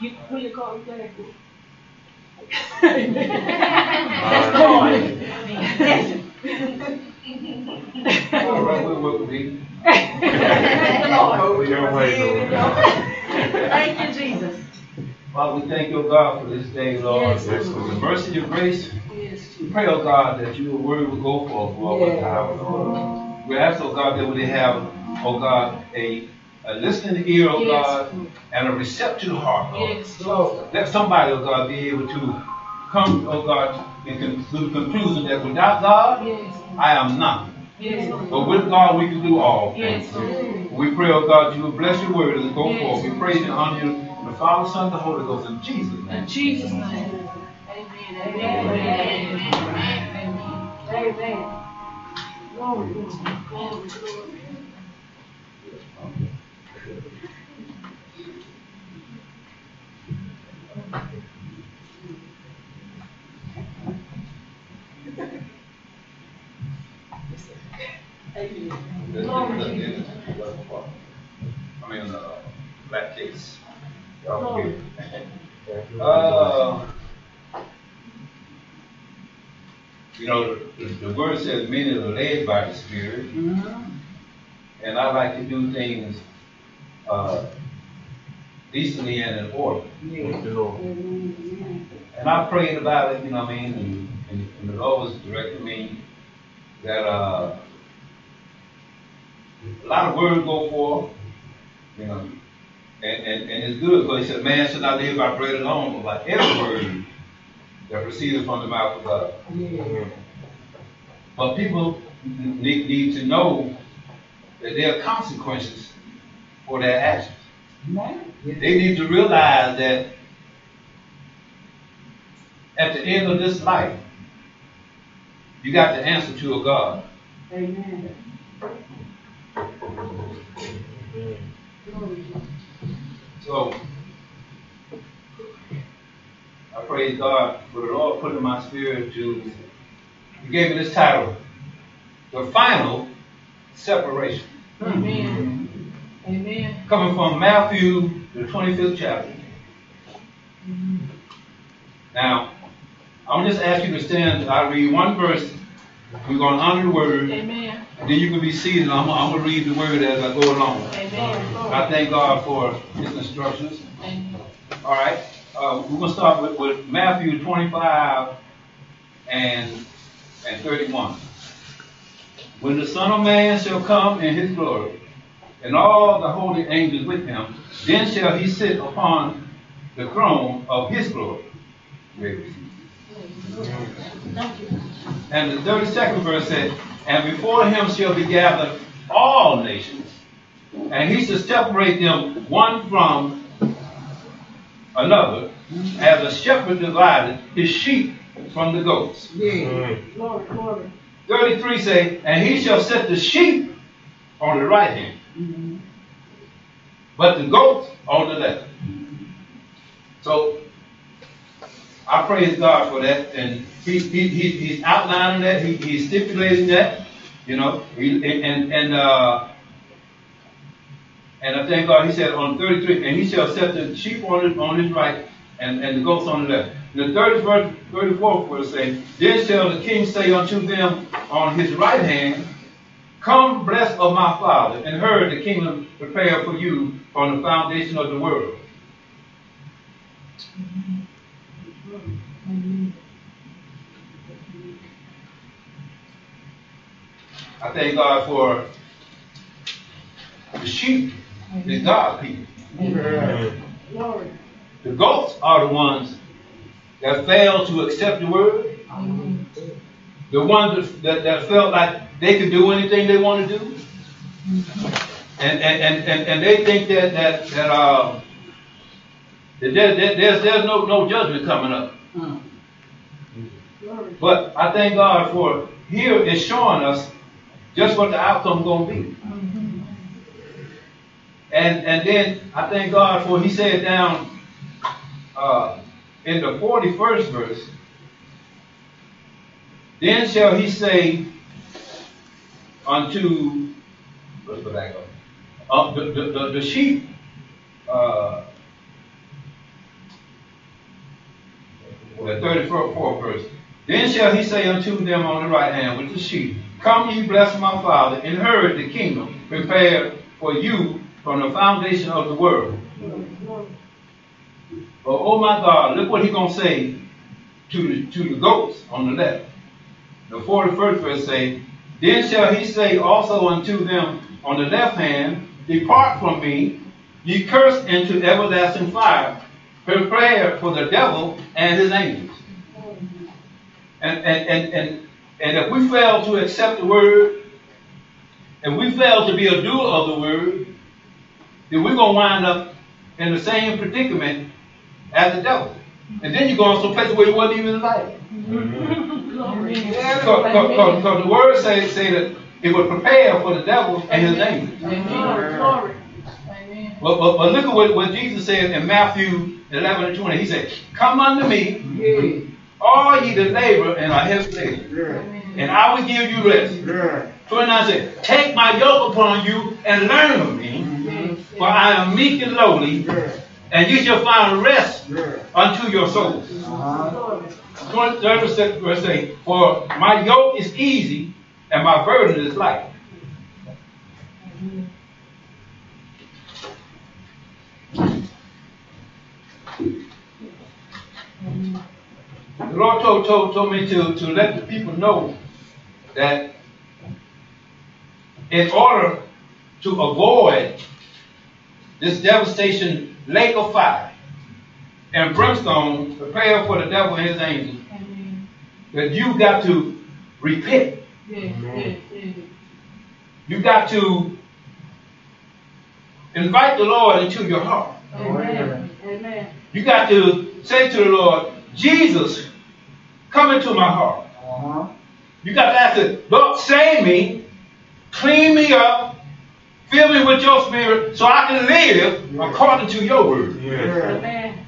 You, who you call that? That's Lord. All right, we'll work with you. Lord. Your way, Lord. Thank you, Jesus. Father, we thank you, God, for this day, Lord. Yes, Yes, The Lord. mercy, your grace. Yes, We pray, oh God, that your word will go forth, Lord, with power, Lord. We ask, oh God, that we have, oh God, a, Uh, a listening ear, oh Yes. God, and a receptive heart, Lord. Yes, Lord. Let somebody, oh God, be able to come, oh God, and con- to the conclusion that without God, Yes, I am nothing. yes, But with God, we can do all things. Lord. We pray, oh God, you will bless your word as it go Yes. forth. We praise and honor you, in the Father, Son, and the Holy Ghost, in Jesus' name. In Jesus' name. Amen. Amen. Amen. Amen. Amen. Glory, glory, glory, glory. I mean, uh, black case. Y'all forgive. Uh, you know, the, the word says many are led by the Spirit, and I like to do things uh, decently and in order. Thank. And I prayed about it, you know what I mean, and, and, and the Lord was directing me that uh, a lot of words go forth, you know, and, and, and it's good because he said, man should not live by bread alone, but by every word that proceeds from the mouth of God. But people need, need to know that there are consequences for their actions. They need to realize that at the end of this life, you got to answer to a God. Amen. So, I praise God for the Lord put in my spirit to, He gave me this title, The Final Separation. Amen. Amen. Coming from Matthew, the 25th chapter. Now, I'm just ask you to stand. I read one verse. We're going to honor the word, Amen. Then you can be seated. I'm, I'm going to read the word as I go along. Amen. I thank God for His instructions. Amen. All right. Uh, we're going to start with, with Matthew 25 and, and 31. When the Son of Man shall come in his glory, and all the holy angels with him, then shall he sit upon the throne of his glory. Thank you. And the 32nd verse said, And before him shall be gathered all nations, and he shall separate them one from another, as a shepherd divided his sheep from the goats. Mm. Glory, glory. 33 say, And he shall set the sheep on the right hand, but the goats on the left. So I praise God for that, and he, he, he he's outlining that, he, he's stipulating that, you know, he, and and uh, and I thank God. He said on 33, and he shall set the sheep on his, on his right, and, and the goats on the left. The 30th verse, 34th verse say, Then shall the king say unto them on his right hand, Come, blessed of my father, and heard the kingdom prepared for you from the foundation of the world. I thank God for the sheep, the God people. The goats are the ones that failed to accept the word. The ones that, that, that felt like they could do anything they want to do. And, and, and, and, and they think that, that, that, uh, that there, there- there's, there's no, no judgment coming up. But I thank God for here is showing us just what the outcome gonna be. And and then I thank God for He said down uh, in the forty first verse. Then shall He say unto let's go back up. Uh, the, the, the, the, sheep. Uh, the 34th verse. Then shall he say unto them on the right hand with the sheep, Come ye blessed my Father, inherit the kingdom prepared for you from the foundation of the world. But oh my God, look what he gonna say to the to the goats on the left. The 41st verse say, Then shall he say also unto them on the left hand, Depart from me, ye cursed into everlasting fire, prepared for the devil and his angels. And and and and, and if we fail to accept the word, if we fail to be a doer of the word, then we're gonna wind up in the same predicament as the devil. And then you go on some places where you wasn't even invited. Because the word say, say that it would prepare for the devil and his angels. Amen. But, but, but look at what, what Jesus said in Matthew 11 and 20. He said, Come unto me, all ye that labor and are heavy laden, Amen. And I will give you rest. Yeah. 29 said, Take my yoke upon you and learn of me, Yes. for I am meek and lowly, Yeah. and you shall find rest Yeah. unto your souls. Uh-huh. Glory. 23rd verse- verse say, For my yoke is easy and my burden is light. The Lord told, told, told me to, to let the people know that in order to avoid this devastation lake of fire and brimstone prepared for the devil and his angels, Amen. that you got to repent. Yes. Yes. Yes. You got to invite the Lord into your heart. Amen. Amen. You got to say to the Lord, Jesus, come into my heart. You got to ask it, Lord, save me, clean me up, fill me with your spirit so I can live according to your word. Yeah. Amen.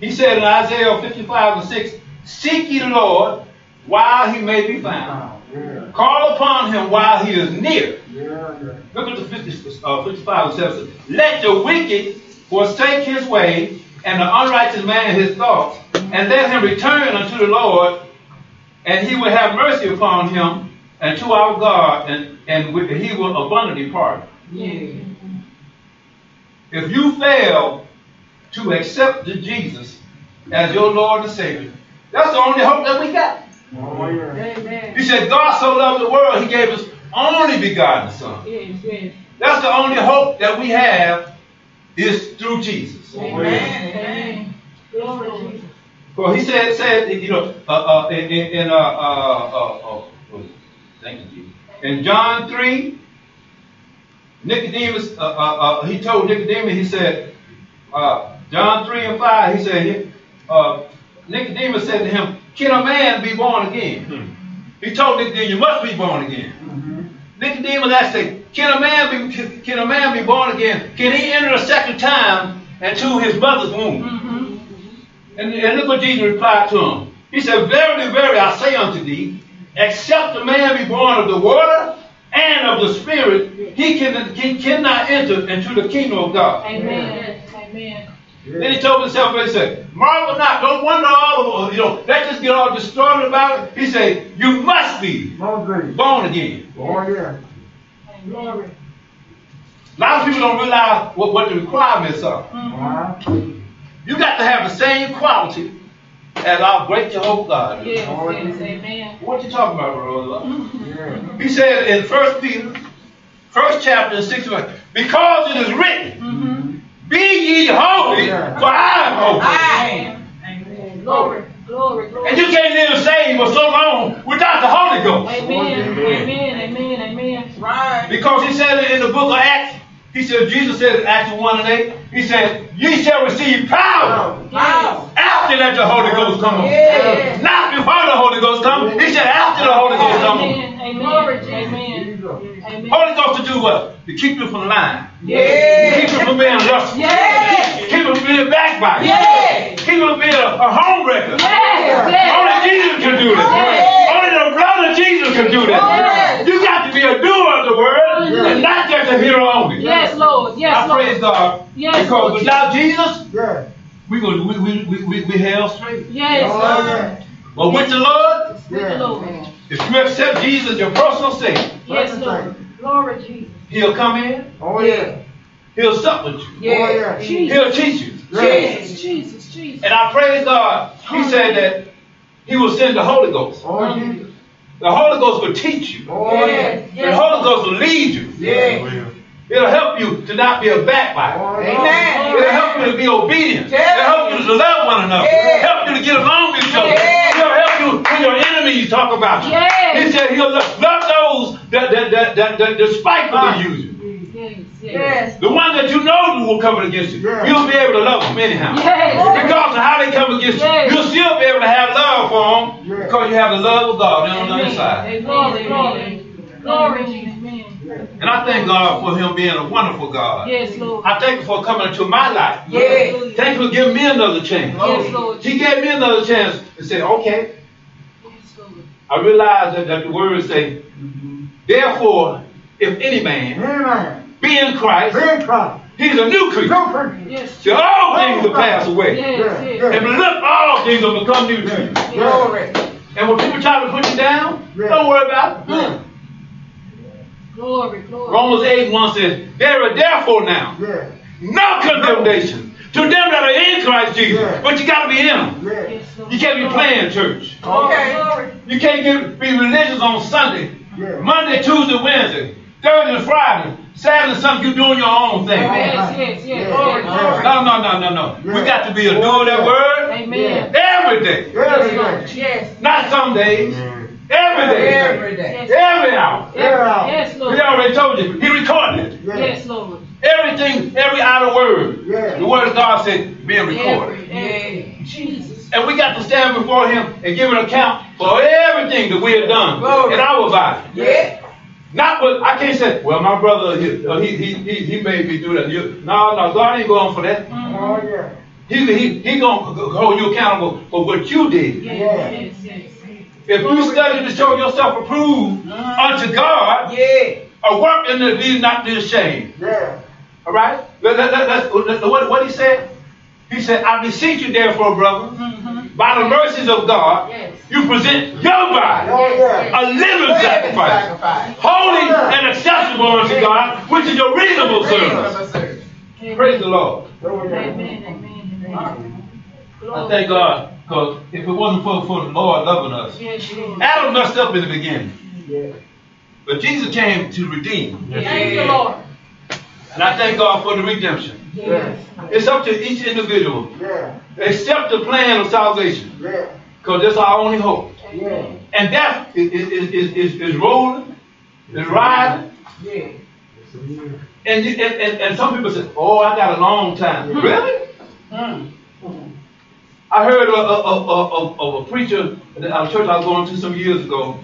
He said in Isaiah 55 and 6, Seek ye the Lord while he may be found. Yeah. Call upon him while he is near. Yeah. Yeah. Look at the 50, uh, 55 and 7. Let the wicked forsake his way, and the unrighteous man his thoughts, and let him return unto the Lord, and he will have mercy upon him, and to our God, and, and with- he will abundantly pardon. Yes. If you fail to accept the Jesus as your Lord and Savior, that's the only hope that we got. Oh, yeah. Amen. He said, God so loved the world, he gave his only begotten Son. Yes. Yes. That's the only hope that we have is through Jesus. Amen. Amen. Glory to Jesus. For he said, said you know, uh, uh, in, in, in uh, uh, uh, what is thank you, In John 3, Nicodemus, uh, uh, uh, he told Nicodemus, he said, uh, John 3 and 5, he said, uh, Nicodemus said to him, Can a man be born again? He told Nicodemus, You must be born again. Mm-hmm. Nicodemus asked him, Can a man be can, can a man be born again? Can he enter a second time into his mother's womb? And, and look what Jesus replied to him. He said, Verily, verily, I say unto thee, except a man be born of the water and of the Spirit, he, can, he cannot enter into the kingdom of God. Amen. Amen. Then he told himself, he said, Marvel not, don't wonder all, of you know, let just get all distorted about it. He said, You must be born again. Born again. Glory. A lot of people don't realize what, what the requirements are. Mm-hmm. Uh-huh. You got to have the same quality as our great Jehovah God. Yes. Yes. Amen. What you talking about, brother? Yeah. He said in First Peter, first chapter, Six verse, because it is written, Mm-hmm. "Be ye holy, for I am holy." Amen. Amen. Glory. Glory. Glory. And you can't live saved for so long without the Holy Ghost, Amen. Amen. Amen. Amen. Right. because he said it in the book of Acts. He said Jesus said in Acts one and eight. He said, "Ye shall receive power Wow. after that the Holy Ghost come on." Yeah. Not before the Holy Ghost come. He said after the Holy Ghost come on. Amen. Amen. Amen. Holy Ghost to do what? To keep you from lying. Yeah. Keep you from being lustful. Yes. Keep you from being backbiting. Yes. Keep you from being a, a homewrecker. Yes. Only Jesus can do that. Yes. Only the blood of Jesus can do that. Yes. You got to be a doer of the word and not just a only. Yes, Lord. Yes, I praise God Yes, because Lord without Jesus, Yeah. we gonna we we we, we, we held straight. Yes, Lord. yeah. But with the Lord, With the Lord. if you accept Jesus as your personal Savior, Yes, Lord. Glory Jesus. He'll come in, Oh, yeah. He'll sup with you, Oh, yeah. He'll teach you. Jesus, Jesus, Jesus. And I praise God. He said that He will send the Holy Ghost. Oh, Jesus. The Holy Ghost will teach you. Oh, yeah. The Holy Ghost will lead you. Yeah. It'll help you to not be a backbiter. Oh, Amen. It'll help you to be obedient. It'll help you to love one another. Yeah. It'll help you to get along with each other. Yeah. It'll help you when your enemies talk about you. Yes. He said he'll love, love those that, that, that, that, that despitefully uh. use you. Yes, yes. Yes. The one that you know will come against you. Yeah. You'll be able to love them anyhow. Yes. Regardless of how they come against you, Yes. you'll still be able to have love for them Yeah. because you have the love of God on the Amen. inside. Glory, glory. Glory, Amen. And I thank God for Him being a wonderful God. Yes, Lord. I thank you for coming into my life. Yeah. Thank you for giving me another chance. Yes, Lord. He gave me another chance and said, okay. Yes, Lord. I realize that, that the words say, therefore, if any man Amen. Be in Christ, Big Christ. he's a new creature. No person. Yes. See, all things will pass away. Yes, yes. And look, all things will become new to you. Glory. And when people try to put you down, Yeah. don't worry about it. Yeah. Glory, glory. Romans 8 1 says, There are therefore now Yeah. no condemnation to them that are in Christ Jesus. Yeah. But you got to be in them. Yeah. Yes, You can't be playing church. Okay. You can't get, be religious on Sunday, Yeah. Monday, Tuesday, Wednesday, Thursday, and Friday. Saturday, Sunday, you doing your own thing. Yes, yes, yes. Yeah. Glory, Yeah. glory. No, no, no, no, no. We got to be a doer of that word Amen. every day. Yes. Yes. Not some days. Every day. Every day. Yes. Every hour. Yeah. Yes, Lord. He already told you. He recorded it. Yeah. Yes, Lord. Everything, every outer word. Yeah. The word of God said being recorded. Every, every. Jesus. And we got to stand before him and give an account for everything that we have done Glory. in our body. Yeah. Not what I can't say, well, my brother, he, uh, he, he, he, he made me do that. You, no, no, God ain't going for that. Oh, yeah. He, he, he going to hold you accountable for what you did. Yes, Yeah. yes, yes. If you study to show yourself approved unto God, Yeah. a work in the need not be ashamed. Yeah. All right? Let, let, let, let's- what, what he said? He said, I beseech you, therefore, brother, Mm-hmm. by the mercies of God, Yes. You present your body a living sacrifice, Sacrifice. holy and acceptable unto God, which is your reasonable service. Praise the Lord. Amen, amen, amen. I thank God, because if it wasn't for, for the Lord loving us, Adam messed up in the beginning, but Jesus came to redeem. Thank you, Lord. And I thank God for the redemption. Yeah. It's up to each individual. Yeah. Accept the plan of salvation, Yeah. Because that's our only hope. Yeah. And death is, is, is, is, is rolling, is riding. Yeah. And, you- and, and, and some people say, oh, I got a long time. Really? Mm. I heard of, of, of, of a preacher at a church I was going to some years ago.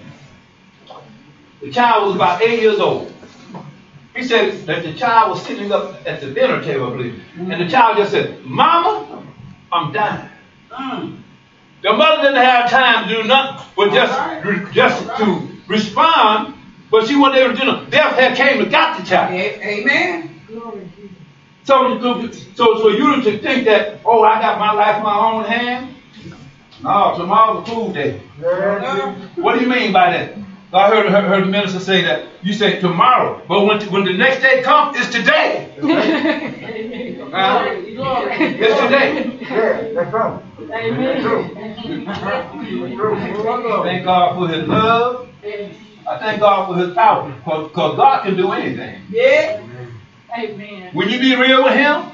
The child was about eight years old. He said that the child was sitting up at the dinner table, I believe. And the mm. child just said, Mama, I'm dying. Mm. The mother didn't have time to do nothing but just, re- just to respond, but she wasn't able to do nothing. Death had came and got the child. Amen. So, you could- so, so you to think that, oh, I got my life in my own hand? No, tomorrow's a food day. Yeah. What do you mean by that? I heard, heard, heard the minister say that. You say tomorrow, but when, when the next day comes, it's today. Uh, it's today. Yeah. That's right. Amen. Thank God for his love. I thank God for his power. Because God can do anything. Yeah. Amen. When you be real with him,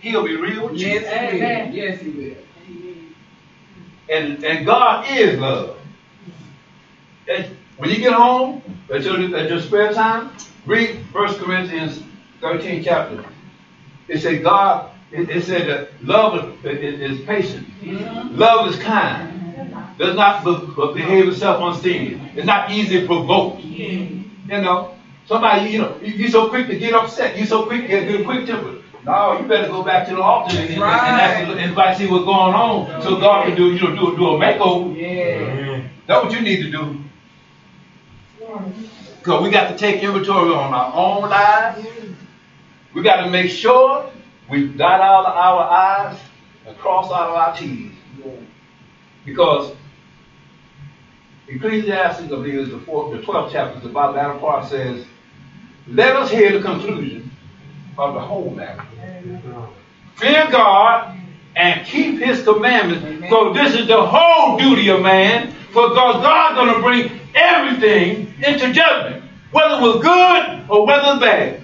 he'll be real with you. Yes, he will. Yes, he will. And, and God is love. And when you get home, at your, at your spare time, read 1 Corinthians 13 chapter. It said God, it, it said that love is, is, is patient. Mm-hmm. Love is kind. Does not be, be- behave itself unseemly. It's not easy easily provoked. Mm-hmm. You know, somebody, you know, you, you so quick to get upset. You're so quick to get, quick tempered. No, you better go back to the altar and, and, and, ask, and invite see what's going on so God can do, you know, do, do a makeover. Yeah. That's what you need to do. Because we got to take inventory on our own lives. We got to make sure we dot all our I's and cross out of our T's. Because Ecclesiastes, I believe, is the fourth, the twelfth chapter, the Bible battle part says, "Let us hear the conclusion of the whole matter. Fear God and keep His commandments. So this is the whole duty of man. For God's going to bring everything into judgment, whether it was good or whether it's bad.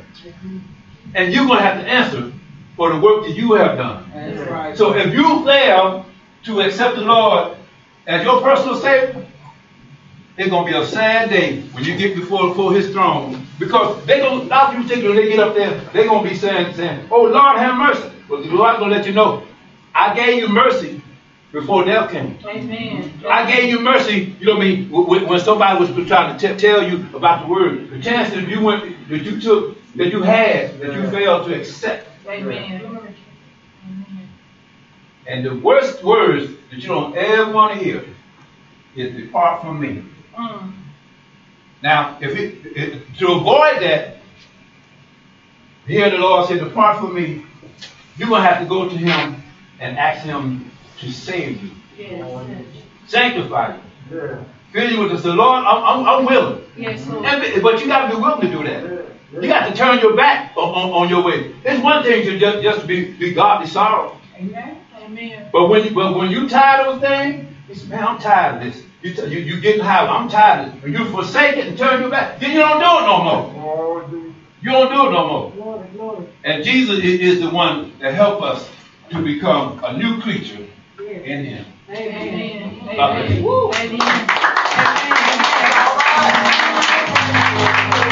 And you're going to have to answer for the work that you have done. That's right. So if you fail to accept the Lord as your personal Savior, it's gonna be a sad day when you get before, before His throne because they gonna. A you people when they get up there, they're gonna be saying, saying, "Oh Lord, have mercy." But the Lord's gonna let you know, I gave you mercy before death came. Amen. I gave you mercy, you know what I mean, when, when somebody was trying to t- tell you about the word. The chance that you went, that you took, that you had, that you failed to accept. Amen. Amen. And the worst words that you don't ever want to hear is depart from me. Mm. Now, if it, it to avoid that, here the Lord said, depart from me, you're gonna have to go to him and ask him to save you, Yes. sanctify you. Yeah. Fill you with the Lord, I'm, I'm, I'm willing. Yes, Lord. And- But you gotta be willing to do that. You got to turn your back on, on, on your way. It's one thing to just, just be, be godly sorrow. Amen. Amen. But when you, but when you tired of a thing, you say, man, I'm tired of this. You, t- you, you getting high, I'm tired of it. You forsake it and turn your back, then you don't do it no more. You don't do it no more. Glory, glory. And Jesus i- is the one that help us to become a new creature in Him. Amen. God bless Amen. you. Amen. Amen.